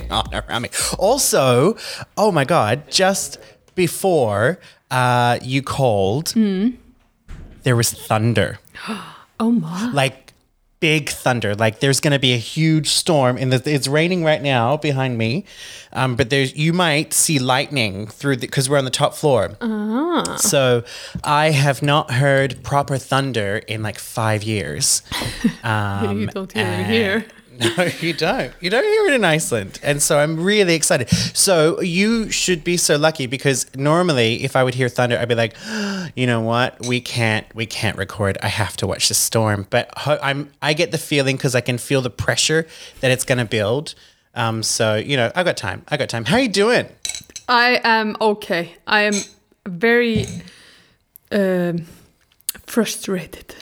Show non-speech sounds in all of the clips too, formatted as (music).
going on around me. Also, oh my God, just before uh, you called, there was thunder. (gasps) Oh my. Like big thunder. Like there's going to be a huge storm. And the, it's raining right now behind me. Um, but there's you might see lightning through because we're on the top floor. So I have not heard proper thunder in like five years. (laughs) Um, you don't hear and- here. (laughs) No, you don't. You don't hear it in Iceland. And so I'm really excited. So you should be so lucky because normally if I would hear thunder, I'd be like, (gasps) you know what? We can't we can't record. I have to watch the storm. But I'm I get the feeling because I can feel the pressure that it's gonna build. Um, so you know, I got time. I got time. How are you doing? I am okay. I am very um, frustrated.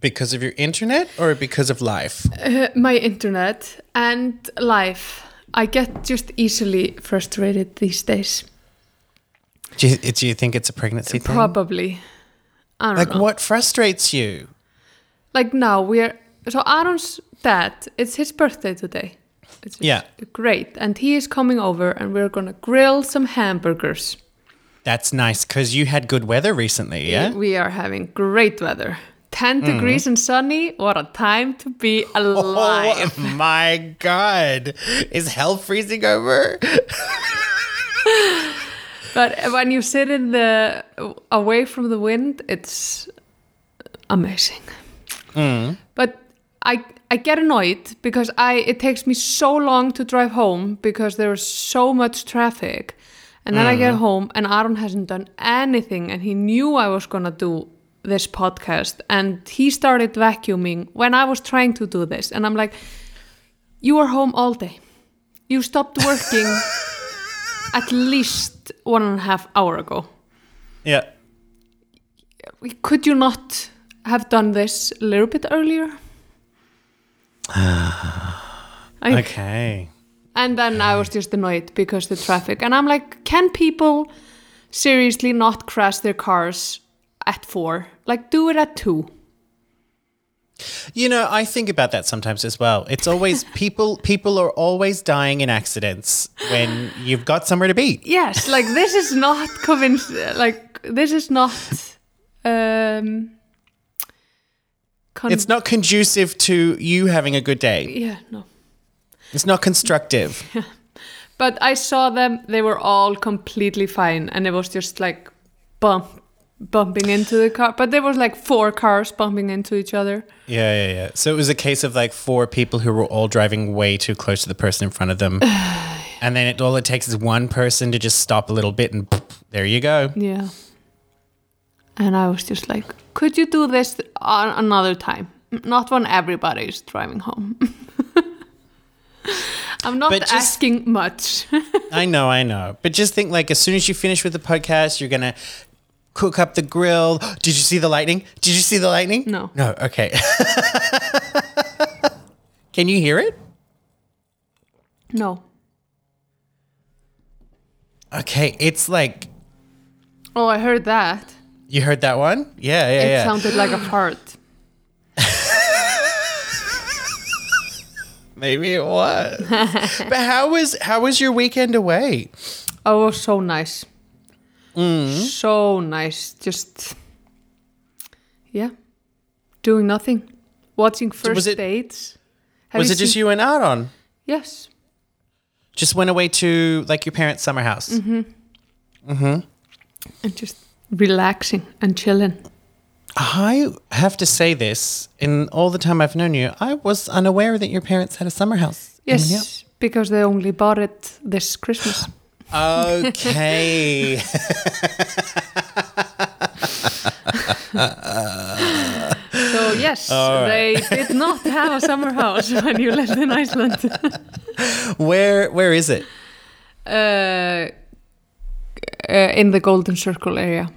Because of your internet or because of life? Uh, my internet and life. I get just easily frustrated these days. Do you, do you think it's a pregnancy thing? Probably. I don't Like know. what frustrates you? Like now we're so Aaron's dad. It's his birthday today. It's Yeah. great, and he is coming over, and we're gonna grill some hamburgers. That's nice because you had good weather recently, yeah? We are having great weather. 10 mm. degrees and sunny. What a time to be alive. Oh my god. Is hell freezing over? (laughs) But when you sit in the away from the wind, it's amazing. Mm. But I I get annoyed because I it takes me so long to drive home because there's so much traffic. And then I get mm. home and Aaron hasn't done anything and he knew I was to do this podcast and he started vacuuming when I was trying to do this and I'm like you were home all day. You stopped working (laughs) at least one and a half hour ago. Yeah. Could you not have done this a little bit earlier? (sighs) I- Okay. And then I was just annoyed because the traffic. And I'm like, can people seriously not crash their cars at four? Like, do it at two. You know, I think about that sometimes as well. It's always (laughs) people people are always dying in accidents when you've got somewhere to be. Yes, like this is not convinced. Like this is not. Um, con- It's not conducive to you having a good day. Yeah, no. It's not constructive. (laughs) But I saw them; they were all completely fine, and it was just like bump, bumping into the car. But there was like four cars bumping into each other. Yeah, yeah, yeah. So it was a case of like four people who were all driving way too close to the person in front of them. (sighs) and then it all it takes is one person to just stop a little bit and there you go. Yeah. And I was just like, could you do this on another time? Not when everybody is driving home. (laughs) I'm not just- asking much. (laughs) I know, I know. But just think like as soon as you finish with the podcast, you're going to cook up the grill. Did you see the lightning? Did you see the lightning? No. No, okay. (laughs) Can you hear it? no. Okay, it's like Oh, I heard that. you heard that one? Yeah, yeah, It yeah. sounded like a (laughs) fart. Maybe it was. but how was how was your weekend away? Oh, it was so nice. Mm. So nice. Just, yeah, doing nothing. Watching first was it- dates. Have was it just you and Aaron? Yes. Just went away to like your parents' summer house. Mm-hmm mm-hmm and just relaxing and chilling. I have to say this, in all the time I've known you, I was unaware that your parents had a summer house. Yes, because they only bought it this Christmas. (gasps) Okay. (laughs) So yes, they did not have a summer house (laughs) when you lived in Iceland. where where is it? uh, uh, in the Golden Circle area.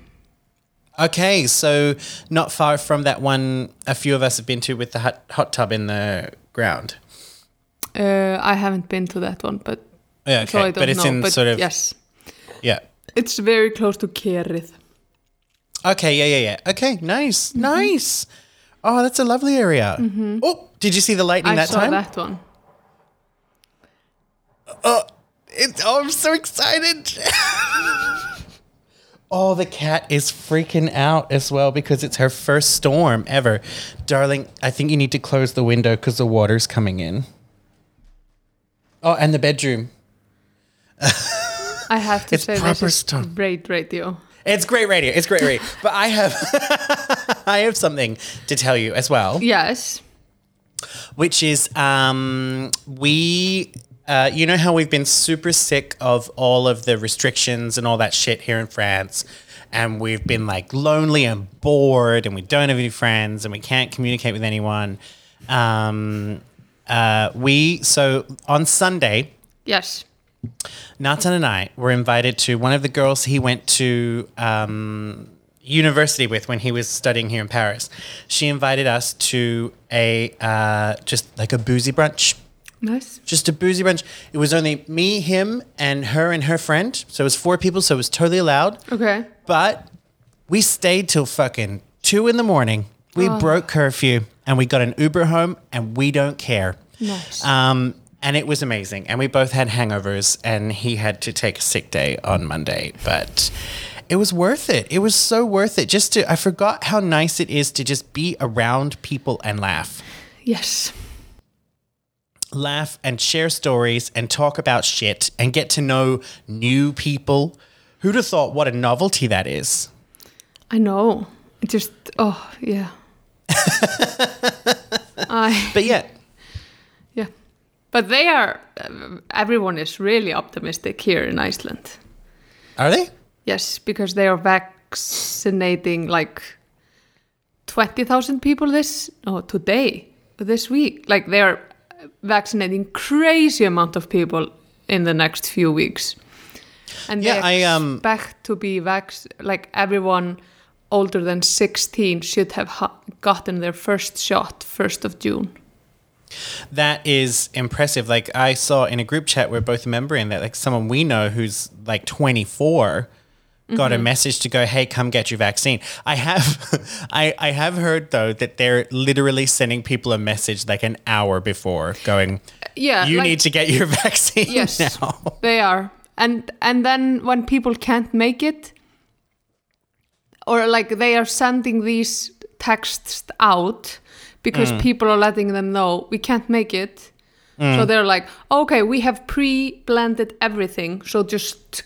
Okay, so not far from that one a few of us have been to with the hot, hot tub in the ground. Uh, I haven't been to that one, but Yeah, so I okay, don't but it's know. in but sort of yes, yeah. it's very close to Kerið. Okay, yeah, yeah, yeah. Okay, nice, mm-hmm. nice. Oh, that's a lovely area. Mm-hmm. Oh, did you see the lightning I that saw time? that one. Oh, it, oh, I'm so excited. (laughs) oh, the cat is freaking out as well because it's her first storm ever. Darling, I think you need to close the window because the water's coming in. Oh, and the bedroom. I have to It's say proper this is stuff. great radio. It's great radio. It's great radio. (laughs) but I have (laughs) I have something to tell you as well. Yes. which is um, we uh, you know how we've been super sick of all of the restrictions and all that shit here in France and we've been like lonely and bored and we don't have any friends and we can't communicate with anyone um, uh, we so on sunday Yes. Nathan and I were invited to one of the girls he went to um, university with when he was studying here in Paris. She invited us to a uh, just like a boozy brunch. Nice. Just a boozy brunch. It was only me, him, and her and her friend. So it was four people. So it was totally allowed. Okay. But we stayed till fucking two in the morning. We broke curfew and we got an Uber home and we don't care. Nice. Um, and it was amazing. And we both had hangovers, and he had to take a sick day on Monday. But it was worth it. It was so worth it. Just to, I forgot how nice it is to just be around people and laugh. yes. Laugh and share stories and talk about shit and get to know new people. Who'd have thought what a novelty that is? I know. It just oh yeah. (laughs) I But yeah, yeah. But they are everyone is really optimistic here in Iceland. are they? Yes, because they are vaccinating like 20,000 people this oh today this week. Like they are vaccinating crazy amount of people in the next few weeks. And Yeah, they I, um, expect to be vax like everyone older than 16 should have ha- gotten their first shot 1st of June. That is impressive. Like I saw in a group chat we're both a member in that, like someone we know who's like 24 got a mm-hmm. message to go, "Hey, come get your vaccine." I have, (laughs) I I have heard though that they're literally sending people a message like an hour before, going, Yeah, "You like- need to get your (laughs) vaccine Yes, (laughs) now." they are, and and then when people can't make it, or like they are sending these texts out because Mm. people are letting them know we can't make it. Mm. So they're like, okay, we have pre-blended everything, so just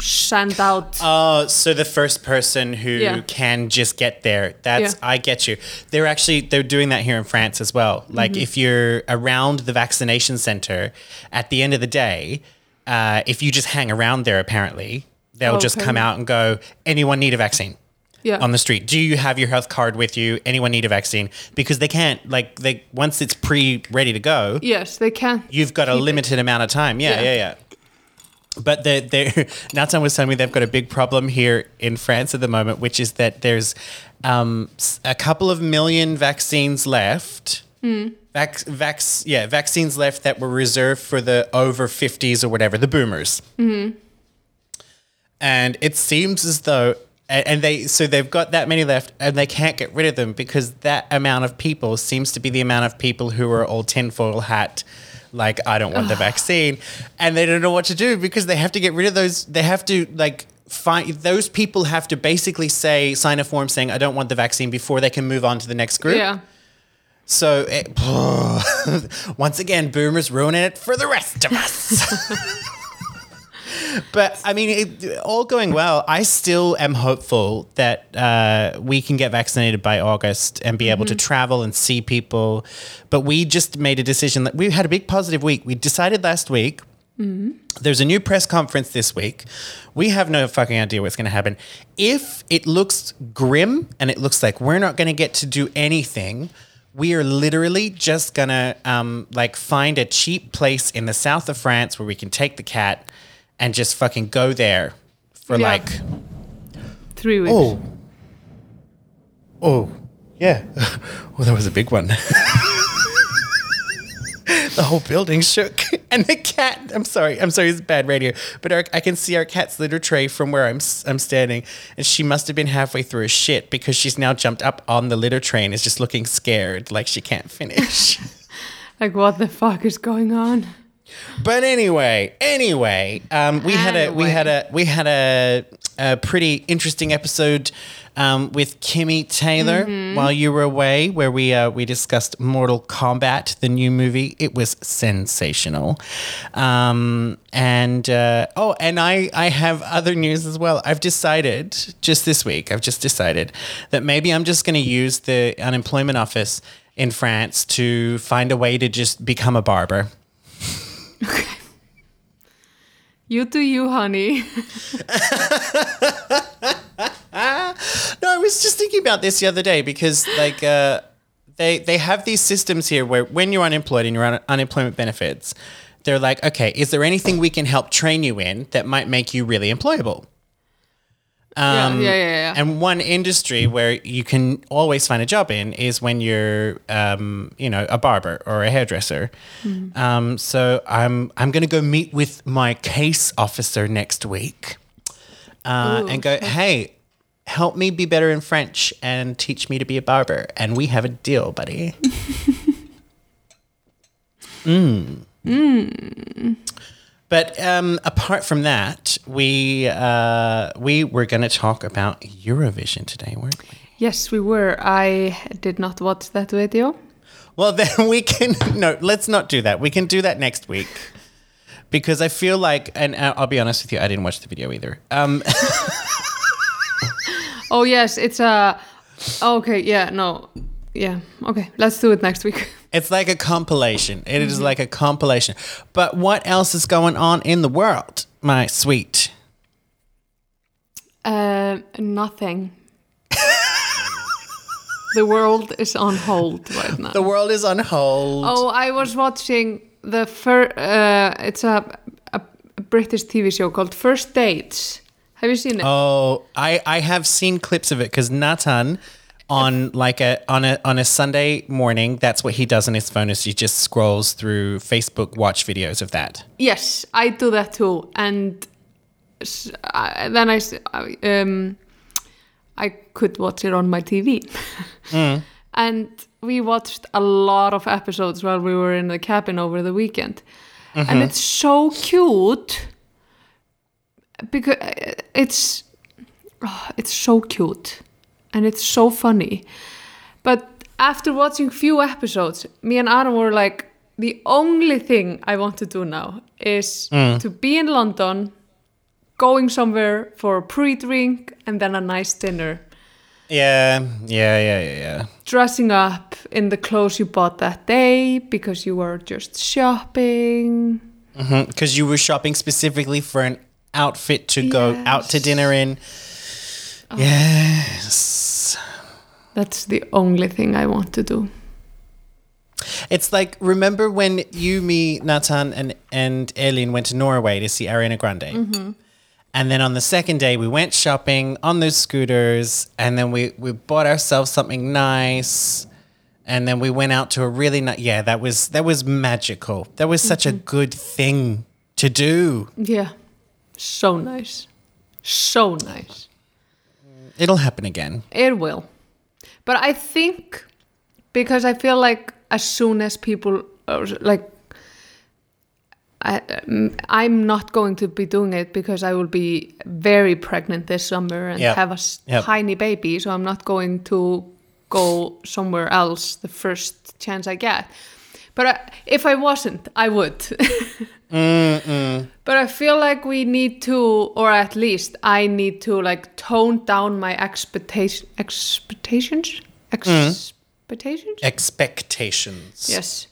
send out. Oh, so the first person who Yeah. can just get there. That's Yeah. I get you. They're actually they're doing that here in France as well. Like Mm-hmm. if you're around the vaccination center, at the end of the day, uh, if you just hang around there, apparently they'll just come out and go. Anyone need a vaccine? Yeah, On the street, do you have your health card with you? Anyone need a vaccine? Because they can't, like, they once it's pre ready to go, yes, they can't. you've got a keep it. limited amount of time. Yeah, Yeah. yeah, yeah. But the they (laughs) Nathan was telling me they've got a big problem here in France at the moment, which is that there's um, a couple of million vaccines left. Vac, vac, yeah, vaccines left that were reserved for the over 50s or whatever, the boomers. And it seems as though, and and they, so they've got that many left and they can't get rid of them because that amount of people seems to be the amount of people who are all tinfoil hat, like, I don't want the vaccine. And they don't know what to do because they have to get rid of those. They have to, like, find those people have to basically say, sign a form saying, I don't want the vaccine before they can move on to the next group. Yeah, So, it, (laughs) once again, boomers ruining it for the rest of us. (laughs) but I mean, it, all going well. I still am hopeful that uh, we can get vaccinated by August and be able to travel and see people. But we just made a decision that we had a big positive week. We decided last week. There's a new press conference this week. We have no fucking idea what's going to happen. If it looks grim and it looks like we're not going to get to do anything, we are literally just going to um, like find a cheap place in the south of France where we can take the cat and just fucking go there for Yeah. like three weeks. oh oh yeah (laughs) well that was a big one (laughs) the whole building shook (laughs) and the cat i'm sorry i'm sorry it's bad radio but our, i can see our cat's litter tray from where i'm s- i'm standing and she must have been halfway through a shit because she's now jumped up on the litter tray and is just looking scared like she can't finish Like what the fuck is going on? But anyway, anyway, um, we had a we had a we had a, a pretty interesting episode um, with Kimmy Taylor Mm-hmm. while you were away, where we uh, we discussed Mortal Kombat, the new movie. It was sensational, um, and uh, oh, and I I have other news as well. I've decided just this week. I've just decided that maybe I'm just going to use the unemployment office in France to find a way to just become a barber. You do you, honey. (laughs) No, I was just thinking about this the other day because like uh, they they have these systems here where when you're unemployed and you're on unemployment benefits, they're like, okay, is there anything we can help train you in that might make you really employable? Yeah, yeah, yeah, yeah. And one industry where you can always find a job in is when you're, um, you know, a barber or a hairdresser. Mm-hmm. Um, so I'm I'm going to go meet with my case officer next week, uh, Ooh, and go, hey, help me be better in French and teach me to be a barber, and we have a deal, buddy. (laughs) mm. But um, apart from that, we uh, we were going to talk about Eurovision today, weren't we? yes, we were. I did not watch that video. Well, (laughs) then we can no. Let's not do that. We can do that next week because I feel like, and uh, I'll be honest with you, I didn't watch the video either. Um, (laughs) Oh yes, it's a. Okay, yeah, no, yeah, okay. Let's do it next week. (laughs) it's like a compilation. It is like a compilation. But what else is going on in the world, my sweet? Uh, nothing. the world is on hold right now. The world is on hold. Oh, I was watching the first. Uh, it's a, a a British TV show called First Dates. Have you seen it? Oh, I I have seen clips of it because Nathan on like a on a on a Sunday morning, that's what he does on his phone is he just scrolls through Facebook watch videos of that. Yes, I do that too, and then I um, I could watch it on my TV, mm. (laughs) and we watched a lot of episodes while we were in the cabin over the weekend, and mm-hmm. it's so cute because uh, it's oh, it's so cute and it's so funny, but after watching few episodes, me and Adam were like, the only thing I want to do now is mm. to be in London, going somewhere for a pre-drink and then a nice dinner, Yeah, yeah, yeah, yeah, yeah. dressing up in the clothes you bought that day because you were just shopping. Mm-hmm, because you were shopping specifically for an outfit to go out to dinner in. Yes. That's the only thing I want to do. It's like remember when you, me, Nathan, and and Elin went to Norway to see Ariana Grande, mm-hmm. and then on the second day we went shopping on those scooters, and then we we bought ourselves something nice, and then we went out to a really nice. Yeah, that was that was magical. That was such a mm-hmm. good thing to do. Yeah, so nice. So nice. It'll happen again. It will. But I think because I feel like as soon as people uh, like I, um, I'm not going to be doing it because I will be very pregnant this summer and Yep. have a Yep. tiny baby, so I'm not going to go somewhere else the first chance I get. But I, if I wasn't, I would. (laughs) But I feel like we need to, or at least I need to, like tone down my expectation, expectations, mm. expectations. Expectations. Yes,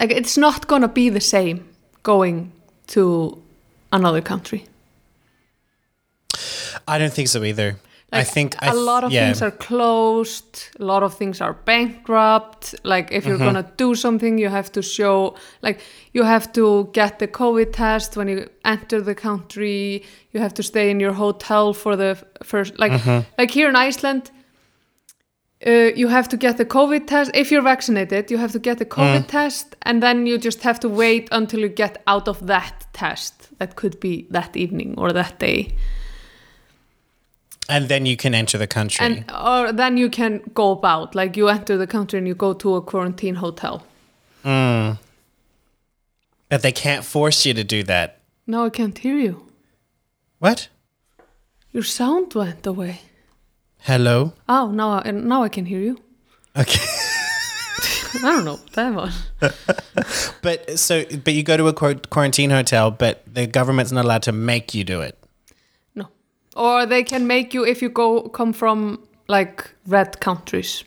like it's not gonna be the same going to another country. I don't think so either. I Like, think a I th- lot of yeah. things are closed. A lot of things are bankrupt. Like if Mm-hmm. you're gonna do something, you have to show, like you have to get the COVID test when you enter the country. You have to stay in your hotel for the f- first, like Mm-hmm. like here in Iceland. Uh, you have to get the COVID test. If you're vaccinated, you have to get the COVID Mm. test, and then you just have to wait until you get out of that test. That could be that evening or that day. And then you can enter the country. And or then you can go about, like you enter the country and you go to a quarantine hotel. Mm. But they can't force you to do that. No, I can't hear you. What? Your sound went away. Hello? Oh, now I, now I can hear you. Okay. (laughs) I don't know that was. (laughs) but so, but you go to a quarantine hotel, but the government's not allowed to make you do it. Or they can make you if you go come from like red countries.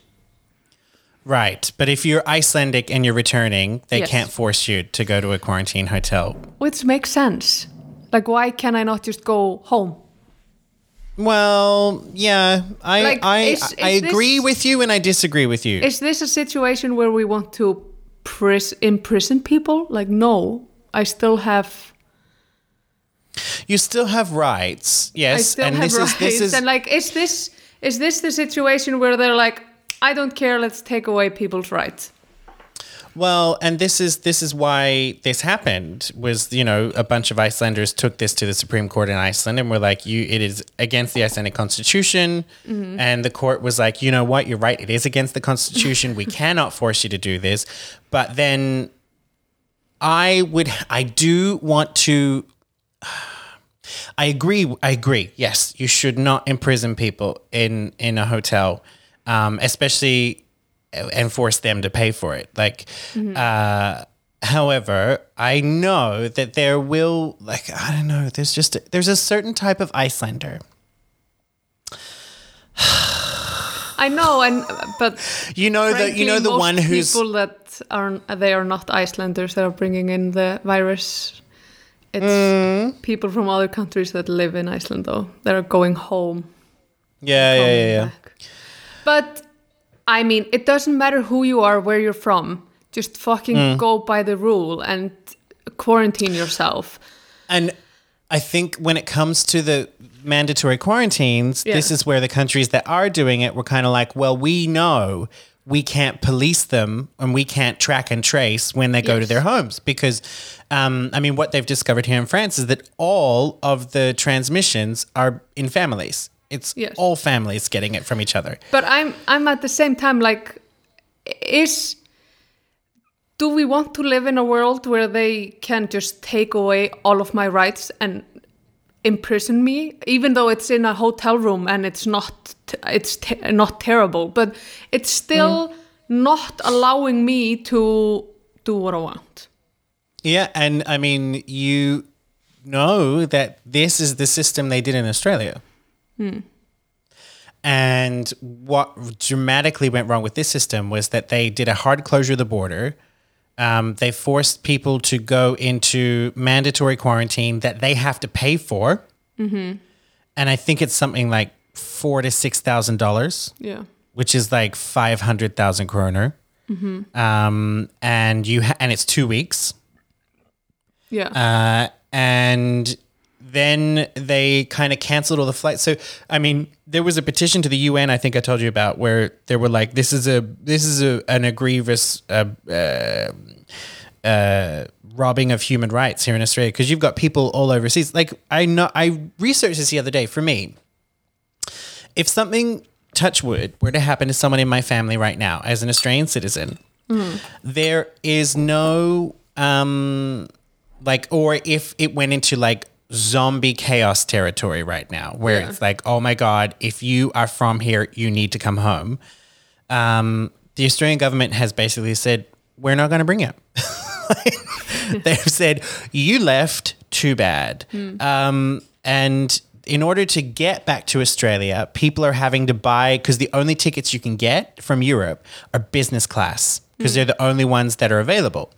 Right. But if you're Icelandic and you're returning, they Yes. can't force you to go to a quarantine hotel. Which makes sense. Like why can I not just go home? Well, yeah, I Like, I is- I agree this- with you and I disagree with you. Is this a situation where we want to pris- imprison people? Like no, I still have you still have rights, yes, I still and have this rights. is this is and like, is this is this the situation where they're like, I don't care, let's take away people's rights? well, and this is this is why this happened. Was you know a bunch of Icelanders took this to the Supreme Court in Iceland and were like, you it is against the Icelandic Constitution, Mm-hmm. and the court was like, you know what, you're right, it is against the Constitution. we (laughs) cannot force you to do this, but then I would I do want to I agree. I agree. Yes, you should not imprison people in in a hotel, um, especially and force them to pay for it. Like, uh, however, I know that there will like I don't know. There's just a, there's a certain type of Icelander. (sighs) I know, and but You know the you know the one who's people that are they are not Icelanders that are bringing in the virus. It's Mm. people from other countries that live in Iceland, though that are going home. yeah yeah yeah yeah. But I mean, it doesn't matter who you are, where you're from. Just fucking Mm. go by the rule and quarantine yourself. And I think when it comes to the mandatory quarantines, this is where the countries that are doing it were kind of like, well, we know we can't police them and we can't track and trace when they go to their homes because, um, I mean, what they've discovered here in France is that all of the transmissions are in families. It's Yes. all families getting it from each other. But I'm I'm at the same time like is do we want to live in a world where they can just take away all of my rights and imprison me even though it's in a hotel room and it's not it's te- not terrible but it's still mm. not allowing me to do what I want. Yeah, and I mean, you know that this is the system they did in Australia. Hmm. And what dramatically went wrong with this system was that they did a hard closure of the border. Um, they forced people to go into mandatory quarantine that they have to pay for, and I think it's something like four to six thousand dollars Yeah. which is like 500,000 kroner. Um, and you ha- and it's two weeks. Yeah. Uh, and then they kind of canceled all the flights. So, I mean, there was a petition to the UN. I think I told you about where they were like, "This is a this is a an egregious uh, uh, uh, robbing of human rights here in Australia because you've got people all overseas. Like I know I researched this the other day. For me, if something touch wood were to happen to someone in my family right now as an Australian citizen, there is no um like or if it went into like zombie chaos territory right now where Yeah. it's like oh my god if you are from here you need to come home. Um the australian government has basically said we're not going to bring you. (laughs) They've said you left too bad. Um and in order to get back to australia people are having to buy because the only tickets you can get from europe are business class because they're the only ones that are available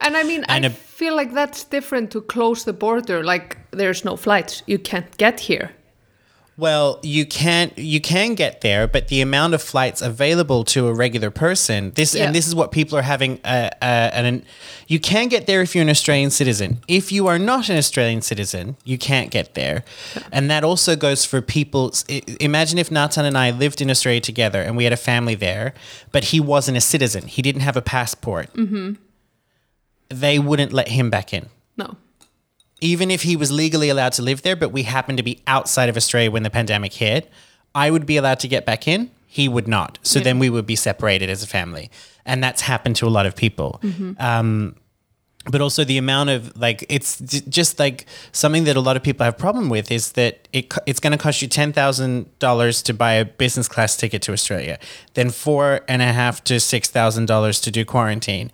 And I mean, And I a- feel like that's different to close the border. Like, there's no flights. You can't get here. Well, you can't you can get there, but the amount of flights available to a regular person, this Yeah. and this is what people are having uh, uh, an, an you can get there if you're an Australian citizen. If you are not an Australian citizen, you can't get there. And that also goes for people imagine if Nathan and I lived in Australia together and we had a family there, but he wasn't a citizen. He didn't have a passport. They wouldn't let him back in No. even if he was legally allowed to live there, but we happened to be outside of Australia when the pandemic hit, I would be allowed to get back in. He would not. So then we would be separated as a family. And that's happened to a lot of people. Um, but also the amount of like it's just like something that a lot of people have problem with is that it it's going to cost you ten thousand dollars to buy a business class ticket to Australia, then four and a half to six thousand dollars to do quarantine.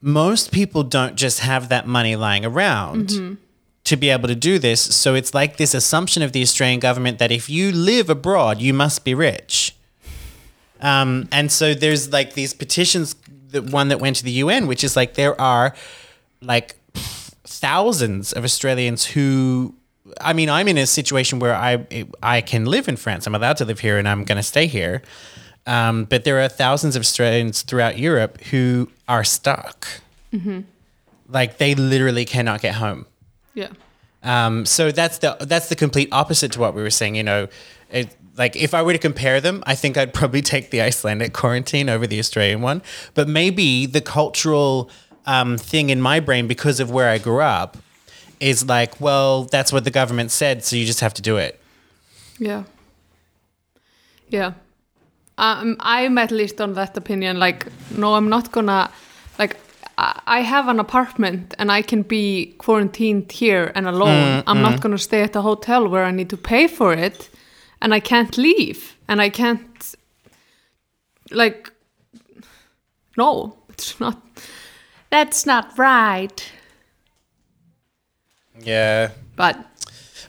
Most people don't just have that money lying around to be able to do this, so it's like this assumption of the Australian government that if you live abroad, you must be rich. Um, and so there's like these petitions, the one that went to the UN, which is like there are like thousands of Australians who, I mean, I'm in a situation where I I can live in France. I'm allowed to live here, and I'm going to stay here. Um, but there are thousands of Australians throughout Europe who are stuck. Like they literally cannot get home. Yeah. Um, so that's the that's the complete opposite to what we were saying. You know, it, like if I were to compare them, I think I'd probably take the Icelandic quarantine over the Australian one. But maybe the cultural um, thing in my brain, because of where I grew up, is like, well, that's what the government said, so you just have to do it. Yeah. Yeah. Um, I'm at least on that opinion. Like, no, I'm not gonna. Like, I I have an apartment and I can be quarantined here and alone. I'm not gonna stay at a hotel where I need to pay for it, and I can't leave, and I can't. Like, no, it's not. That's not right. Yeah. But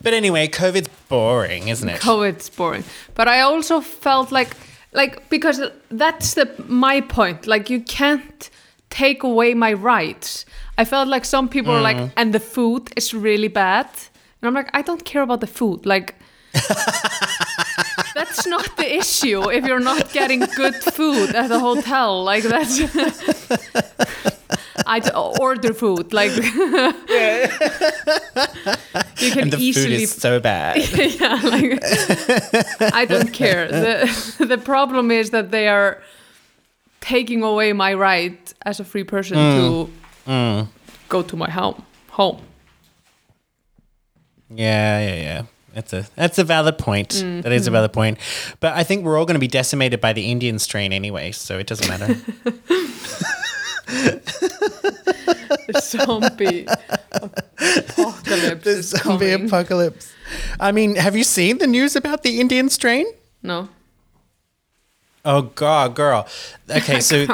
But anyway, COVID's boring, isn't it? COVID's boring. But I also felt like like because that's the my point. Like you can't take away my rights. I felt like some people are like, mm. and the food is really bad. And I'm like, I don't care about the food. Like (laughs) that's not the issue if you're not getting good food at a hotel. Like that's (laughs) I order food. Like (laughs) you can And the easily food is so bad. (laughs) yeah, like I don't (laughs) care. The the problem is that they are taking away my right as a free person mm. to mm. go to my home. Home. Yeah, yeah, yeah. That's a that's a valid point. Mm, that is a valid point. But I think we're all going to be decimated by the Indian strain anyway, so it doesn't matter. The zombie apocalypse is Zombie apocalypse. I mean, have you seen the news about the Indian strain? no. Oh god, girl. Okay, (laughs) so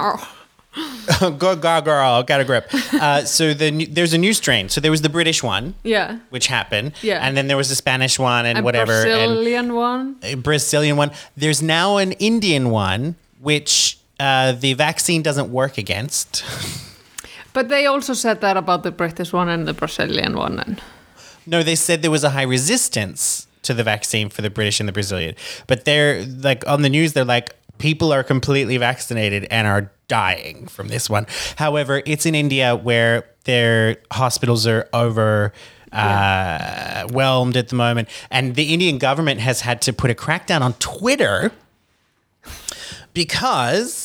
Oh, god, go girl, (laughs) got a grip. Uh, so the there's a new strain. So there was the British one, yeah. which happened, Yeah. and then there was the Spanish one and A whatever, Brazilian one. and a Brazilian one. There's now an Indian one, which uh, the vaccine doesn't work against. But they also said that about the British one and the Brazilian one. And No, they said there was a high resistance to the vaccine for the British and the Brazilian. But they're like on the news, they're like, people are completely vaccinated and are dying from this one. However, it's in India where their hospitals are over. Uh, whelmed at the moment, and the Indian government has had to put a crackdown on Twitter because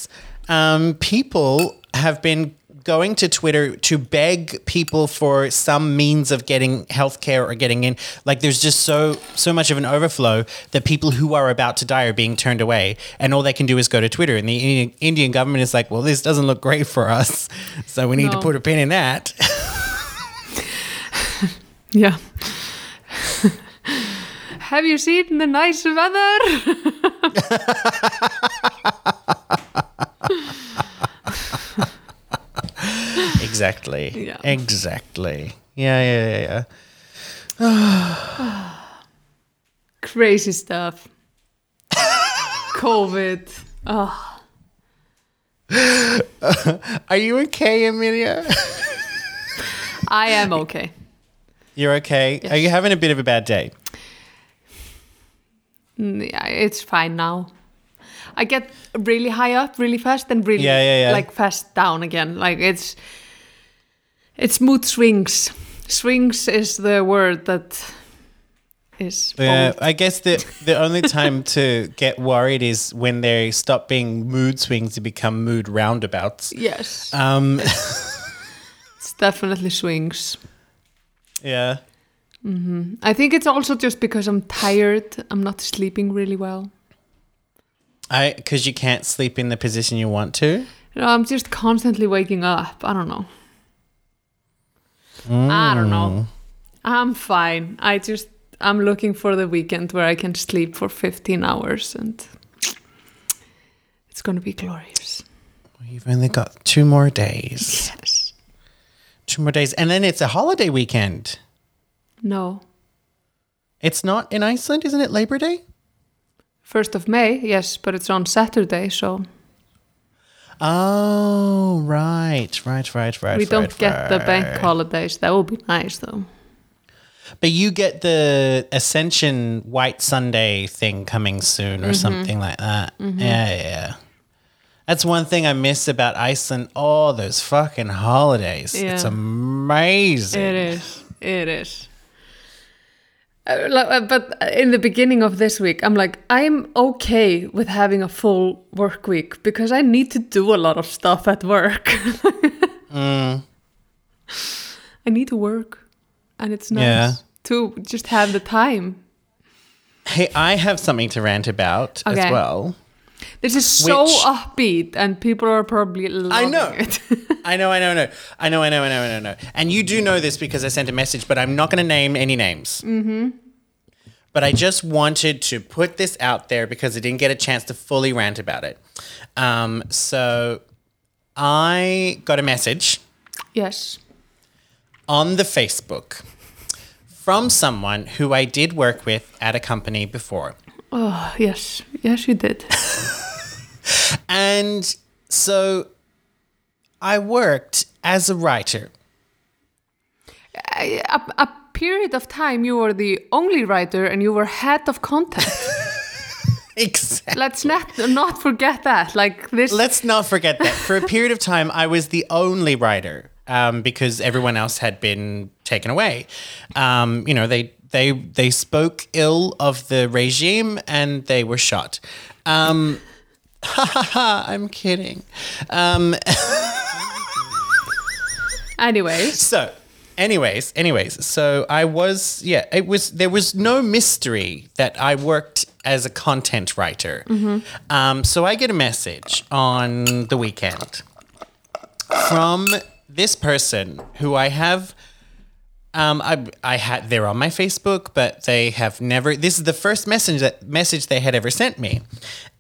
um, people have been going to Twitter to beg people for some means of getting healthcare or getting in. Like there's just so so much of an overflow that people who are about to die are being turned away, and all they can do is go to Twitter. And the Indian, Indian government is like, well, this doesn't look great for us, (laughs) so we need to put a pin in that. (laughs) yeah. (laughs) Have you seen the nice weather? (laughs) exactly. Yeah. Exactly. Yeah, yeah, yeah, yeah. (sighs) Crazy stuff. (laughs) COVID. Oh, (laughs) Are you okay, Amelia? I am okay. You're okay. Are you having a bit of a bad day? Mm, Yeah, it's fine now. I get really high up really fast and really Yeah, yeah, yeah. like fast down again. Like it's it's mood swings. Swings is the word that is Yeah. I guess the the only time (laughs) to get worried is when they stop being mood swings to become mood roundabouts. Yes, Um, (laughs) (laughs) it's definitely swings. yeah. I think it's also just because I'm tired. I'm not sleeping really well. I because you can't sleep in the position you want to. No, I'm just constantly waking up. I don't know. I don't know. Mm. I'm fine. I just I'm looking for the weekend where I can sleep for 15 hours and it's going to be glorious. You've only got two more days. Yes. Two more days. And then it's a holiday weekend. No. It's not in Iceland, isn't it Labor Day? 1st of May, yes, but it's on Saturday, so Oh, right, right, right, right. we don't right, get the bank holidays. That would be nice though. But you get the Ascension White Sunday thing coming soon or mm-hmm. something like that. Mm-hmm. Yeah, yeah, yeah. That's one thing I miss about Iceland. Oh, those fucking holidays. It's amazing. It is. It is. Uh, uh, But in the beginning of this week, I'm like, I'm okay with having a full work week because I need to do a lot of stuff at work. (laughs) Mm. I need to work, and it's nice Yeah. to just have the time. Hey, I have something to rant about as well. This is so Which- upbeat, and people are probably loving know. it. (laughs) I know, I know, I know. I know, I know, I know, I know, I know. And you do know this because I sent a message, but I'm not going to name any names. Mm-hmm. But I just wanted to put this out there because I didn't get a chance to fully rant about it. Um, so I got a message yes. on the Facebook from someone who I did work with at a company before. Oh, yes. Yes, you did. (laughs) And so I worked as a writer. a, a period of time, you were the only writer, and you were head of content. (laughs) Exactly. Let's not not forget that. Like this. Let's not forget that. For a period of time, I was the only writer um, because everyone else had been taken away. Um, you know, they they they spoke ill of the regime and they were shot. Um, ha ha ha! I'm kidding. Um, (laughs) Anyways, so, anyways, anyways, so I was yeah. It was there was no mystery that I worked as a content writer. Um, so I get a message on the weekend from this person who I have. Um, I I had they're on my Facebook, but they have never. This is the first message that message they had ever sent me,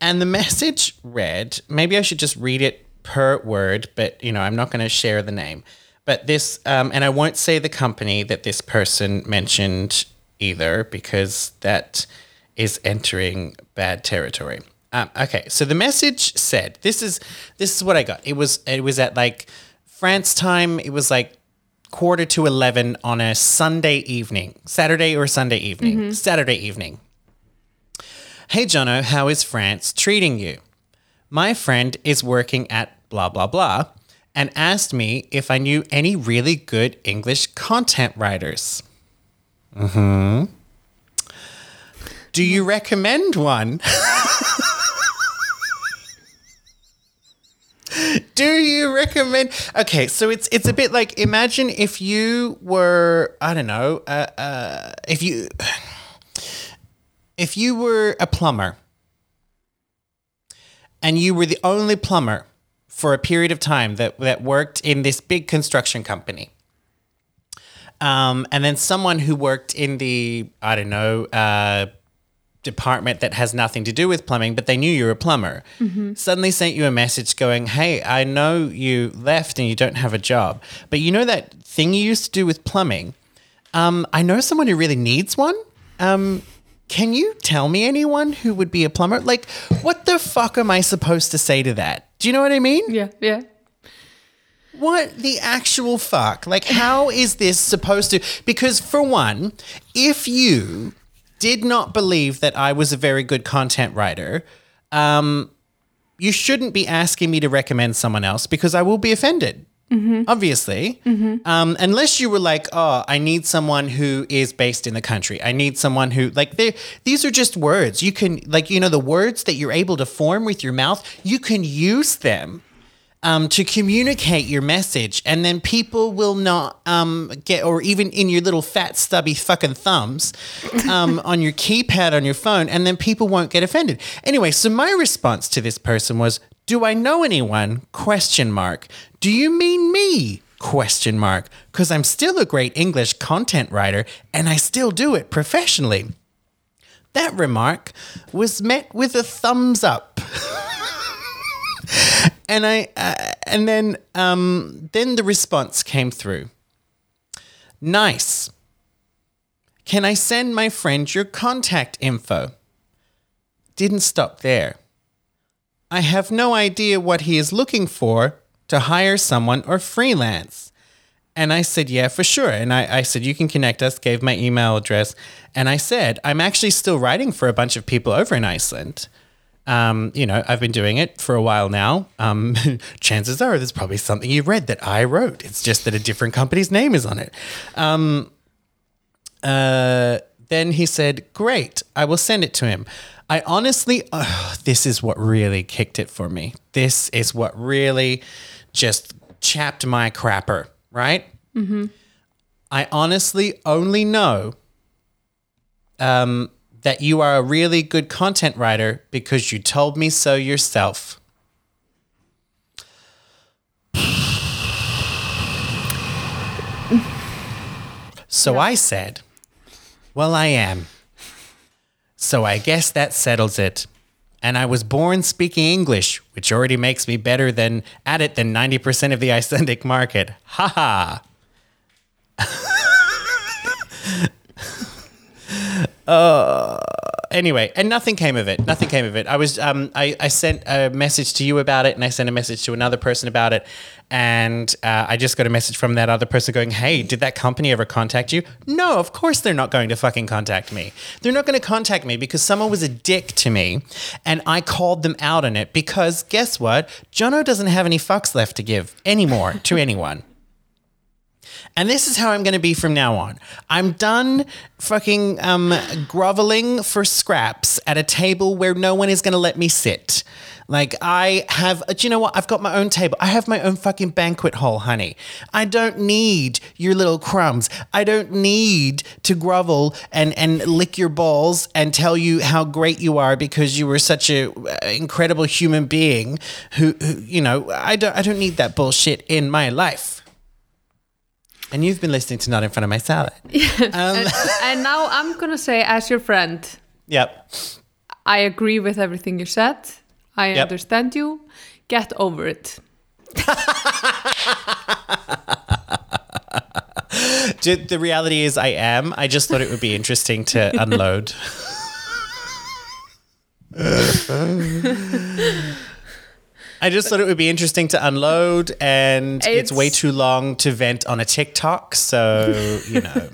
and the message read. Maybe I should just read it per word, but you know I'm not going to share the name. But this, um, and I won't say the company that this person mentioned either, because that is entering bad territory. Um, okay, so the message said, "This is this is what I got. It was it was at like France time. It was like quarter to 11 on a Sunday evening, Saturday or Sunday evening, Saturday evening. Hey, Jono, how is France treating you? My friend is working at blah, blah, blah, and asked me if I knew any really good English content writers. Mm hmm. Do you recommend one? (laughs) Do you recommend? Okay, so it's it's a bit like imagine if you were I don't know uh, uh, if you if you were a plumber and you were the only plumber for a period of time that that worked in this big construction company. Um, and then someone who worked in the I don't know uh, department that has nothing to do with plumbing, but they knew you were a plumber, suddenly sent you a message going, Hey, I know you left and you don't have a job, but you know that thing you used to do with plumbing? Um, I know someone who really needs one. Um, can you tell me anyone who would be a plumber? Like, what the fuck am I supposed to say to that? Do you know what I mean? yeah, yeah. What the actual fuck? Like, how (laughs) is this supposed to? Because, for one, if you did not believe that I was a very good content writer, um, you shouldn't be asking me to recommend someone else because I will be offended. Obviously, um, unless you were like, "Oh, I need someone who is based in the country. I need someone who like they. These are just words. You can like you know the words that you're able to form with your mouth. You can use them um, to communicate your message, and then people will not um, get, or even in your little fat stubby fucking thumbs (laughs) um, on your keypad on your phone, and then people won't get offended. Anyway, so my response to this person was, "Do I know anyone?" Question mark. Do you mean me? Question mark. Because I'm still a great English content writer and I still do it professionally. That remark was met with a thumbs up. (laughs) and I uh, and then um, then the response came through. Nice. Can I send my friend your contact info? Didn't stop there. I have no idea what he is looking for to hire someone or freelance. And I said, yeah, for sure. And I, I said, you can connect us, gave my email address. And I said, I'm actually still writing for a bunch of people over in Iceland. Um, you know, I've been doing it for a while now. Um, (laughs) chances are there's probably something you've read that I wrote. It's just that a different company's name is on it. Um, uh, then he said, Great, I will send it to him. I honestly, uh, this is what really kicked it for me. This is what really just chapped my crapper, right? Mm-hmm. I honestly only know um, that you are a really good content writer because you told me so yourself. (sighs) So I said, Well, I am. So I guess that settles it. And I was born speaking English, which already makes me better than at it than 90% of the (laughs) Icelandic market. Ha ha. (laughs) uh, anyway, and nothing came of it. Nothing came of it. I was um, I, I sent a message to you about it, and I sent a message to another person about it, and uh, I just got a message from that other person going, "Hey, did that company ever contact you?" No, of course they're not going to fucking contact me. They're not going to contact me because someone was a dick to me, and I called them out on it because guess what? Jono doesn't have any fucks left to give anymore to anyone. And this is how I'm going to be from now on. I'm done fucking um, groveling for scraps at a table where no one is going to let me sit. Like, I have, do you know what? I've got my own table. I have my own fucking banquet hall, honey. I don't need your little crumbs. I don't need to grovel and, and lick your balls and tell you how great you are because you were such an incredible human being who, who, you know, I don't, I don't need that bullshit in my life. And you've been listening to Not in Front of My Salad. (laughs) Um, and, and now I'm gonna say, as your friend, Yep. I agree with everything you said. I Yep. understand you. Get over it. (laughs) The reality is, I am. I just thought it would be interesting to (laughs) unload. I just thought it would be interesting to unload, and it's, It's- way too long to vent on a TikTok. So, you (laughs) know,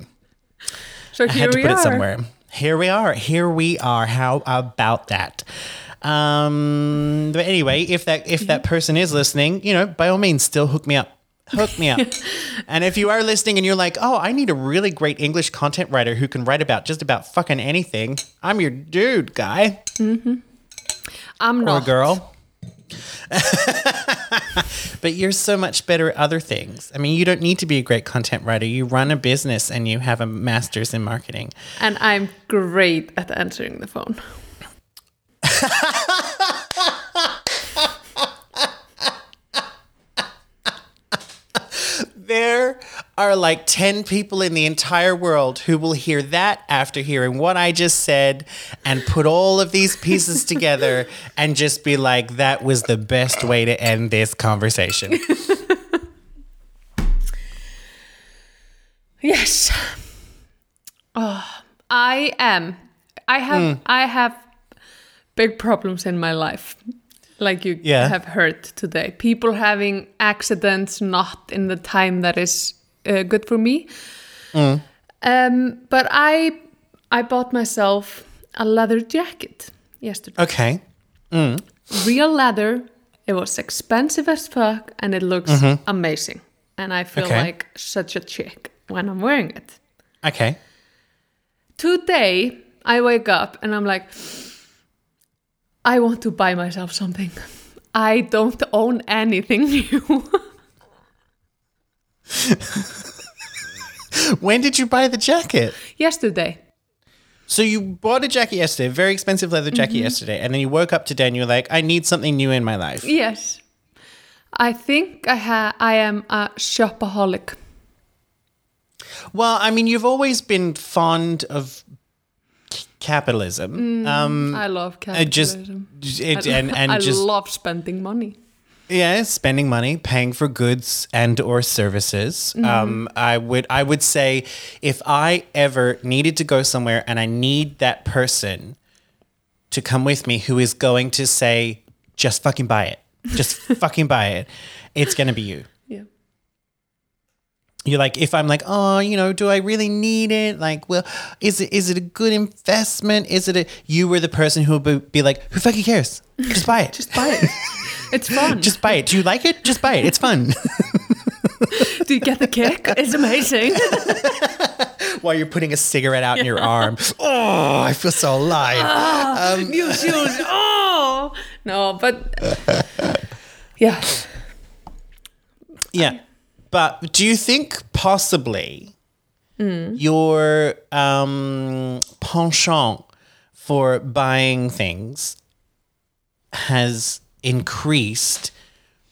So I here had to we put are. it somewhere. Here we are. Here we are. How about that? Um, but anyway, if that if that person is listening, you know, by all means, still hook me up. Hook me up. (laughs) and if you are listening and you're like, oh, I need a really great English content writer who can write about just about fucking anything, I'm your dude, guy I'm or not. Or girl. (laughs) but you're so much better at other things. I mean, you don't need to be a great content writer. You run a business and you have a master's in marketing. And I'm great at answering the phone. (laughs) There are like 10 people in the entire world who will hear that after hearing what I just said and put all of these pieces (laughs) together and just be like, that was the best way to end this conversation. (laughs) Yes. Oh, I am. I have. Hmm. I have big problems in my life, like you Yeah. have heard today. People having accidents not in the time that is uh, good for me. Hmm. Um, but I, I bought myself a leather jacket yesterday. Okay. Real leather. It was expensive as fuck, and it looks amazing. And I feel Mm-hmm. Okay. like such a chick when I'm wearing it. Okay. Today, I wake up and I'm like, I want to buy myself something. (laughs) I don't own anything (laughs) new. (laughs) When did you buy the jacket? Yesterday. So you bought a jacket yesterday, a very expensive leather jacket yesterday, and then you woke up today and you're like, I need something new in my life. Yes. I think I ha- I am a shopaholic. Well, I mean, you've always been fond of c- capitalism. um, I love uh, just capitalism. it, and and (laughs) I just love spending money. Yeah, spending money, paying for goods and or services. Um, I would I would say if I ever needed to go somewhere and I need that person to come with me who is going to say just fucking buy it, just (laughs) fucking buy it, it's gonna be you. Yeah. You're like, if I'm like, oh, you know, do I really need it? Like, well, is it is it a good investment? Is it a? You were the person who would be like, who fucking cares? Just buy it. (laughs) Just buy it. (laughs) it's fun. just buy it. Do you like it? Just buy it. It's fun. (laughs) Do you get the kick? It's amazing. (laughs) While you're putting a cigarette out in your arm. Oh, I feel so alive. Um, New shoes. (laughs) Oh no, but yeah. Yeah. But do you think possibly your um, penchant for buying things has increased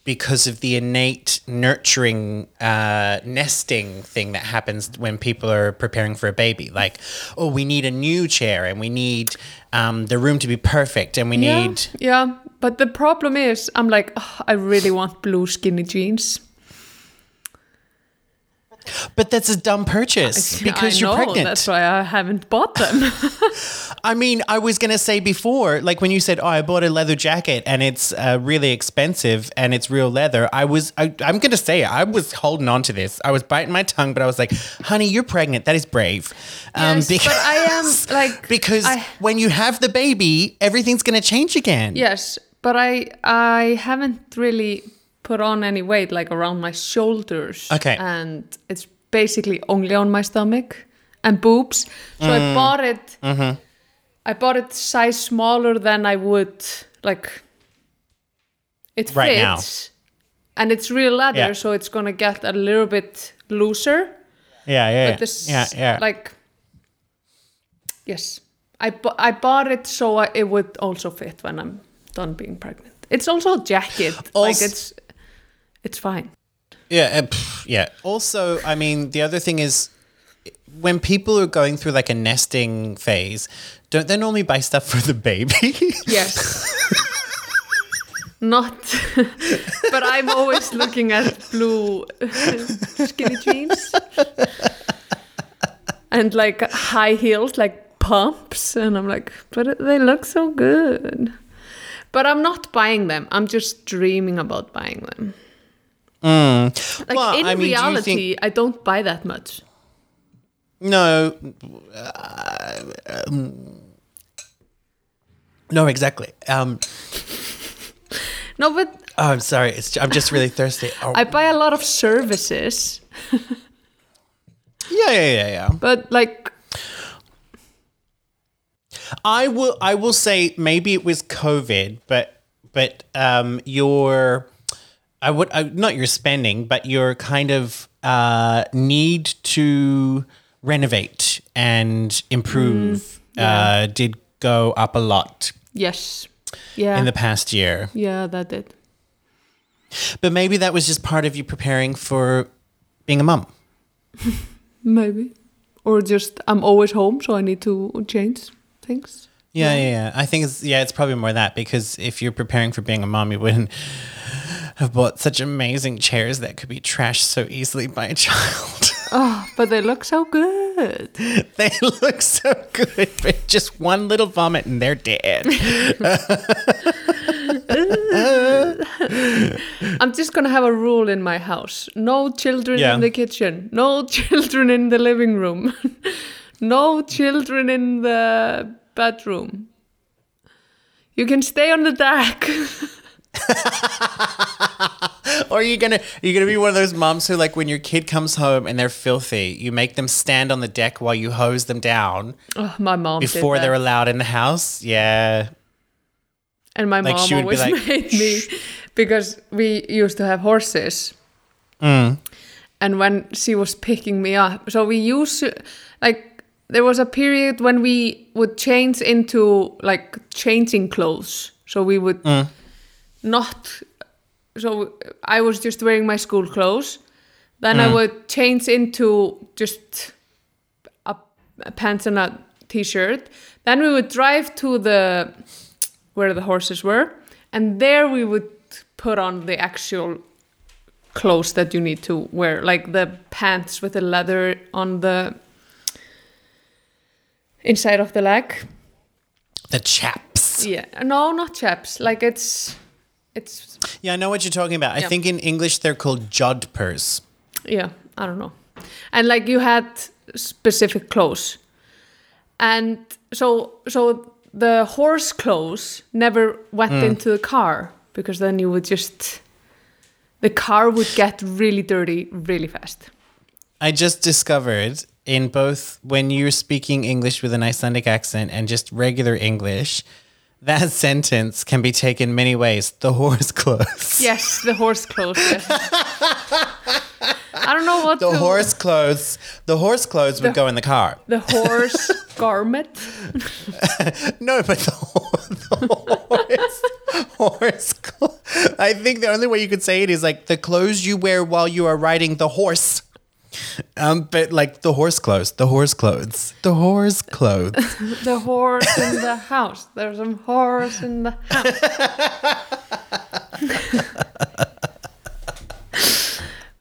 because of the innate nurturing uh, nesting thing that happens when people are preparing for a baby? Like, oh, we need a new chair and we need um, the room to be perfect and we Yeah, need. yeah. But the problem is, I'm like, "Ugh, I really want blue skinny jeans. But that's a dumb purchase because I you're know, pregnant. That's why I haven't bought them. (laughs) I mean, I was gonna say before, like when you said, "Oh, I bought a leather jacket and it's uh, really expensive and it's real leather," I was, I, I'm gonna say, I was holding on to this. I was biting my tongue, but I was like, "Honey, you're pregnant. That is brave." Um, Yes, but I am, like, (laughs) because I- when you have the baby, everything's gonna change again. yes, but I I haven't really put on any weight like around my shoulders. Okay. And it's basically only on my stomach and boobs. So Mm. I bought it. Mm-hmm. I bought it size smaller than I would like. It fits. Right now. And it's real leather, Yeah. so it's gonna get a little bit looser. yeah, yeah, But this, yeah, yeah. like, yes, I bu- I bought it so I, it would also fit when I'm done being pregnant. It's also a jacket. like it's it's fine. Yeah, uh, pff, yeah. Also, I mean, the other thing is when people are going through like a nesting phase, don't they normally buy stuff for the baby? (laughs) Yes. Not, (laughs) but I'm always looking at blue (laughs) skinny jeans and like high heels, like pumps, and I'm like, but they look so good. But I'm not buying them. I'm just dreaming about buying them. Like Mm. Well, in I mean, do reality, think- I don't buy that much. no. uh, um, no, exactly. Um, No, but oh, I'm sorry. It's, I'm just really thirsty. Oh, (laughs) I buy a lot of services. (laughs) yeah, yeah, yeah, yeah. But like, I will. I will say maybe it was COVID, but but um, your I would uh, not your spending, but your kind of uh, need to renovate and improve uh, did go up a lot yes, yeah, in the past year. yeah, that did. But maybe that was just part of you preparing for being a mum. (laughs) Maybe. Or just I'm always home, so I need to change things. Yeah, yeah, yeah. I think it's yeah, it's probably more that because if you're preparing for being a mom, you wouldn't have bought such amazing chairs that could be trashed so easily by a child. (laughs) Oh, but they look so good. they look so good, but just one little vomit and they're dead. (laughs) I'm just gonna have a rule in my house: no children Yeah. in the kitchen, no (laughs) children in the living room, no children in the bedroom. You can stay on the deck. (laughs) or are you gonna are you gonna be one of those moms who like when your kid comes home and they're filthy, you make them stand on the deck while you hose them down oh, my mom before they're allowed in the house? Yeah. And my Like, mom she would be always (laughs) like, made me because we used to have horses. Mm. And when she was picking me up, so we used to, like there was a period when we would change into like changing clothes. So we would Mm. Not so I was just wearing my school clothes. Then I mm. would change into just a, a pants and a t-shirt. Then we would drive to the where the horses were, and there we would put on the actual clothes that you need to wear, like the pants with the leather on the inside of the leg. The chaps. Yeah, no, not chaps. Like it's, it's Yeah, I know what you're talking about. I think in English they're called jodhpurs. yeah, I don't know. And like you had specific clothes, and so so the horse clothes never went mm. into the car because then you would just the car would get really dirty really fast. I just discovered in both when you're speaking English with an Icelandic accent and just regular English, that sentence can be taken many ways. The horse clothes. Yes, the horse clothes. Yes. I don't know what The to, horse clothes. The horse clothes would The- go in the car. the horse (laughs) garment. (laughs) No, but the, the horse, horse. clo- I think the only way you could say it is like the clothes you wear while you are riding the horse. Um, but like the horse clothes, the horse clothes, the horse clothes. (laughs) The horse in the house. There's some horse in the house.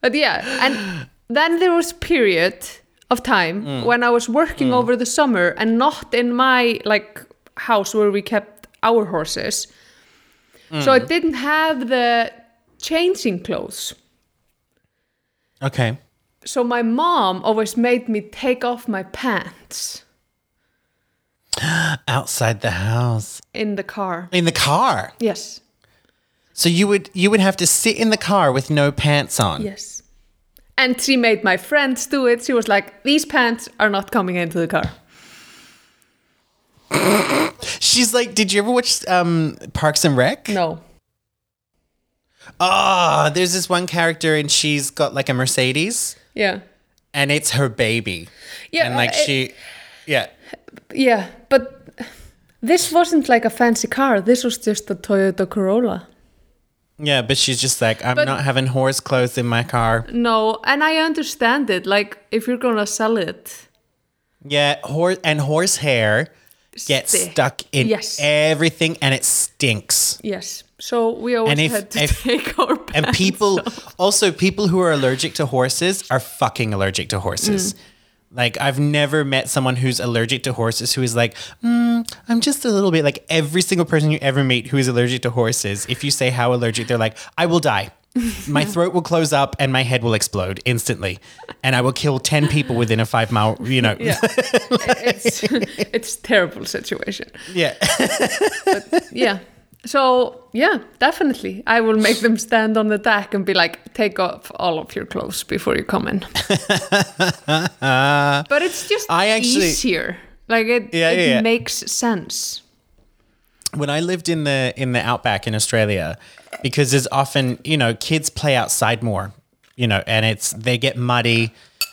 (laughs) but yeah, and then there was period of time mm. when I was working mm. over the summer and not in my like house where we kept our horses. So I mm. didn't have the changing clothes. Okay. So my mom always made me take off my pants (gasps) Outside the house. in the car. In the car. Yes. So you would you would have to sit in the car with no pants on. Yes. And she made my friends do it. She was like, these pants are not coming into the car. (laughs) She's like, did you ever watch um, Parks and Rec? No. Oh, there's this one character and she's got like a Mercedes Yeah. and it's her baby. Yeah. and like she, yeah. Yeah. But this wasn't like a fancy car. This was just a Toyota Corolla. Yeah, but she's just like, I'm But- not having horse clothes in my car. No. And I understand it. Like, if you're going to sell it. Yeah, horse and horse hair gets Stick. stuck in Yes. everything and it stinks. Yes. So we always And if- had to if- take our pants And people, off. also people who are allergic to horses are fucking allergic to horses. Like I've never met someone who's allergic to horses who is like, mm, I'm just a little bit like every single person you ever meet who is allergic to horses. If you say how allergic, they're like, I will die. My (laughs) throat will close up and my head will explode instantly, and I will kill ten people within a five mile. You know, Yeah. (laughs) it's, (laughs) it's terrible situation. yeah. yeah. So yeah, definitely. I will make them stand on the deck and be like, take off all of your clothes before you come in. (laughs) but it's just I actually- easier. Like it, Yeah, it yeah, yeah. makes sense. when I lived in the in the outback in Australia, because there's often you know kids play outside more, you know, and it's they get muddy,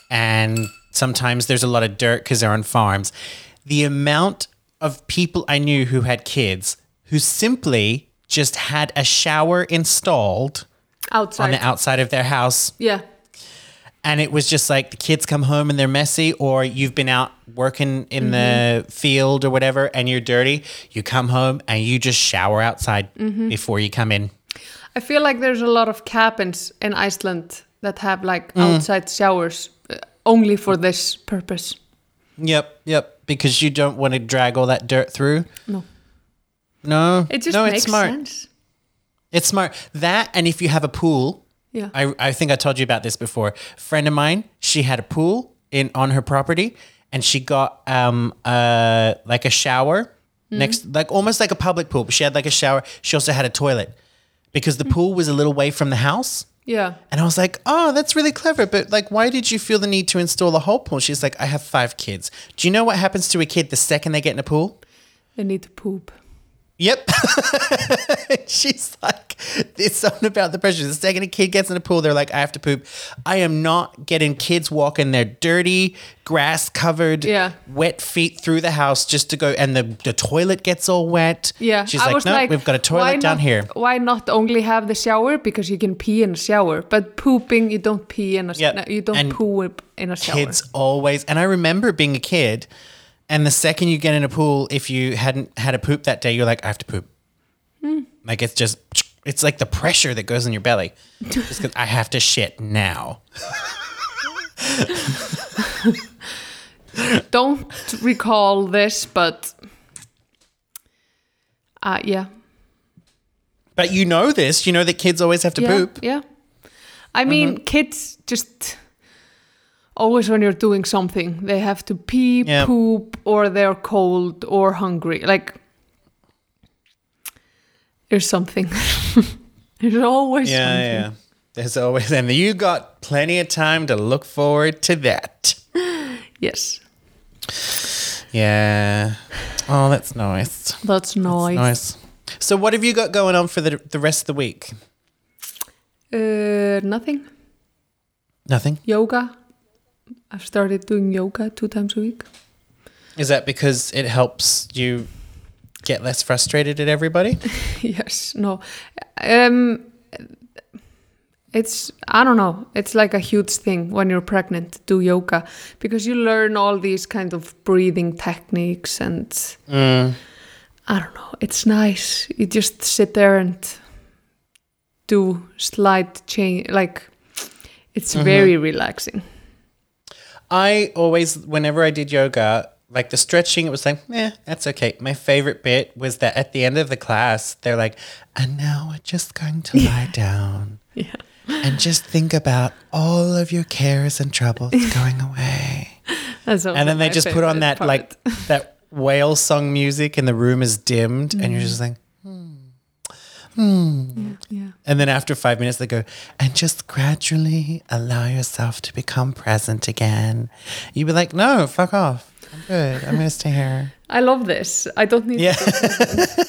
and sometimes there's a lot of dirt because they're on farms. The amount of people I knew who had kids who simply just had a shower installed Outside. on the outside of their house yeah. and it was just like the kids come home and they're messy or you've been out working in the field or whatever and you're dirty you come home and you just shower outside before you come in I feel like there's a lot of cabins in Iceland that have like Mm. outside showers uh, only for this purpose. yep yep because you don't want to drag all that dirt through No. No It just no makes it's smart sense. it's smart that and if you have a pool Yeah. I, I think I told you about this before. friend of mine, she had a pool in on her property, and she got um uh like a shower next, like almost like a public pool. But she had like a shower. She also had a toilet because the pool was a little way from the house. yeah. And I was like, oh, that's really clever. But like, why did you feel the need to install a whole pool? She's like, I have five kids. Do you know what happens to a kid the second they get in a pool? They need to poop. Yep. (laughs) She's like, there's something about the pressure. The second a kid gets in the pool, they're like, I have to poop. I am not getting kids walking their dirty, grass covered, Yeah. wet feet through the house just to go, and the, the toilet gets all wet. Yeah, She's I like, no, like, we've got a toilet down not- here. Why not only have the shower because you can pee in a shower, but pooping you don't pee in a Yeah, no, you don't and poop in a shower. Kids always, and I remember being a kid, and the second you get in a pool, if you hadn't had a poop that day, you're like, I have to poop. Hmm. Like it's just, it's like the pressure that goes in your belly. Just because I have to shit now. (laughs) Don't recall this, but uh, yeah, But you know this. You know that kids always have to yeah, poop. yeah. I mean, Mm-hmm. kids just always when you're doing something, they have to pee, Yeah. poop, or they're cold or hungry. Like there's something. (laughs) there's always Yeah, something. yeah. There's always, and you got plenty of time to look forward to that. (laughs) Yes, Yeah. Oh, that's nice. that's nice. Nice. So, what have you got going on for the the rest of the week? Uh, nothing. Nothing. Yoga. I've started doing yoga two times a week. Is that because it helps you get less frustrated at everybody? (laughs) yes. No. Um. It's I don't know. It's like a huge thing when you're pregnant to do yoga because you learn all these kind of breathing techniques and I don't know. It's nice. You just sit there and do slight change. Like it's very relaxing. I always, whenever I did yoga, like the stretching, it was like, eh, that's okay. My favorite bit was that at the end of the class, they're like, and now we're just going to lie down (laughs) Yeah. and just think about all of your cares and troubles (laughs) going away. That's and then they just put on that part. like that whale song music and the room is dimmed and you're just like yeah. and then after five minutes they go and just gradually allow yourself to become present again you'd be like no fuck off i'm good i'm gonna stay here (laughs) I love this. I don't need Yeah. to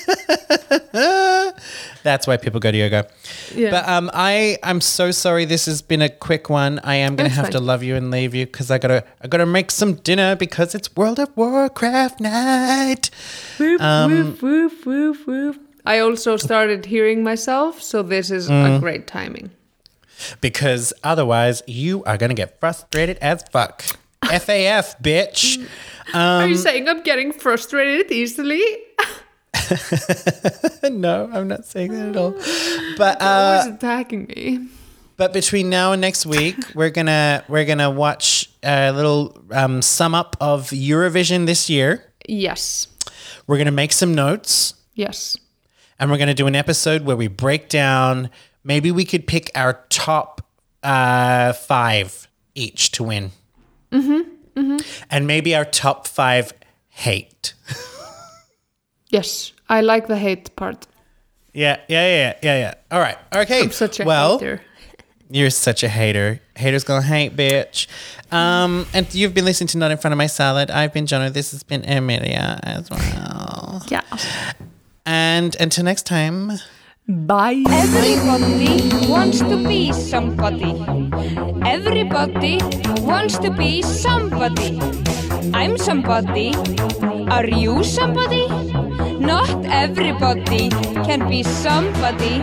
(laughs) that's why people go to yoga Yeah. but um i i'm so sorry this has been a quick one i am gonna That's have to love you and leave you because i gotta i gotta make some dinner because it's world of warcraft night Woof, Um, woof, woof, woof, woof. I also started hearing myself, so this is Mm. a great timing. because otherwise you are gonna get frustrated as fuck (laughs) faf bitch Are Um, you saying I'm getting frustrated easily? (laughs) no i'm not saying that at all (sighs) but uh Always attacking me. But between now and next week, (laughs) we're gonna we're gonna watch a little um, sum up of Eurovision this year. Yes. We're gonna make some notes, Yes. And we're gonna do an episode where we break down. Maybe we could pick our top uh, five each to win, mm-hmm, and maybe our top five hate. Yes. I like the hate part. Yeah, yeah, yeah, yeah, yeah. All right, okay. I'm such a well, hater. You're such a hater. Haters gonna hate, bitch. Um, and you've been listening to Not in Front of My Salad. I've been Jono. This has been Emilia as well. Yeah. And until next time, Bye. Everybody wants to be somebody. Everybody wants to be somebody. I'm somebody. Are you somebody? Not everybody can be somebody.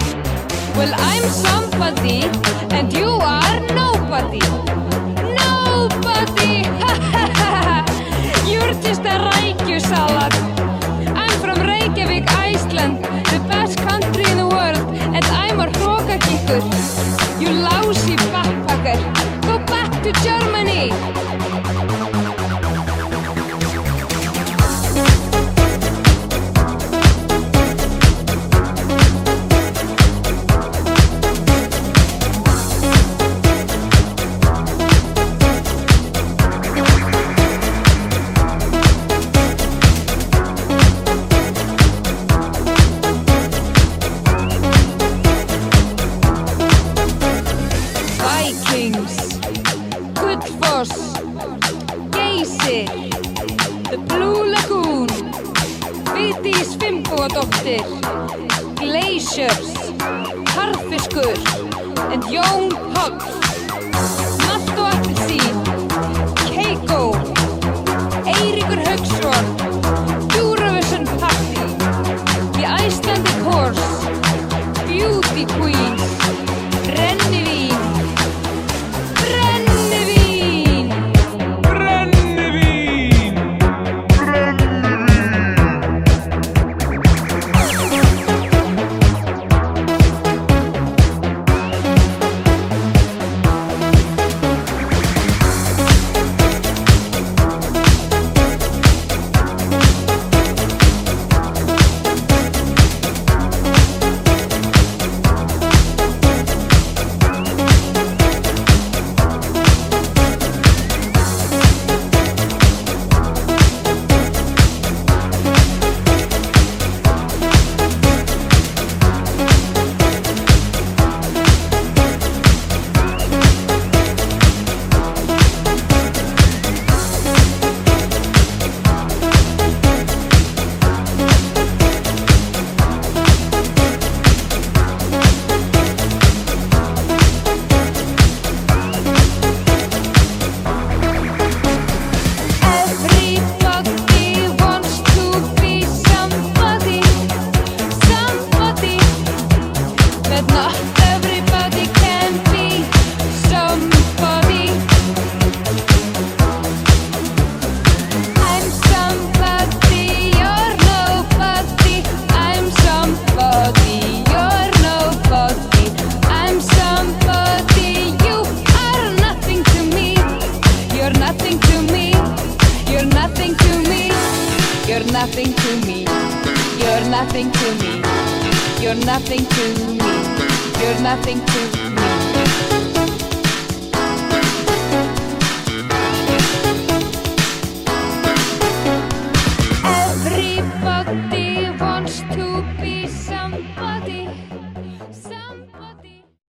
Well, I'm somebody, and you are nobody. Nobody! Go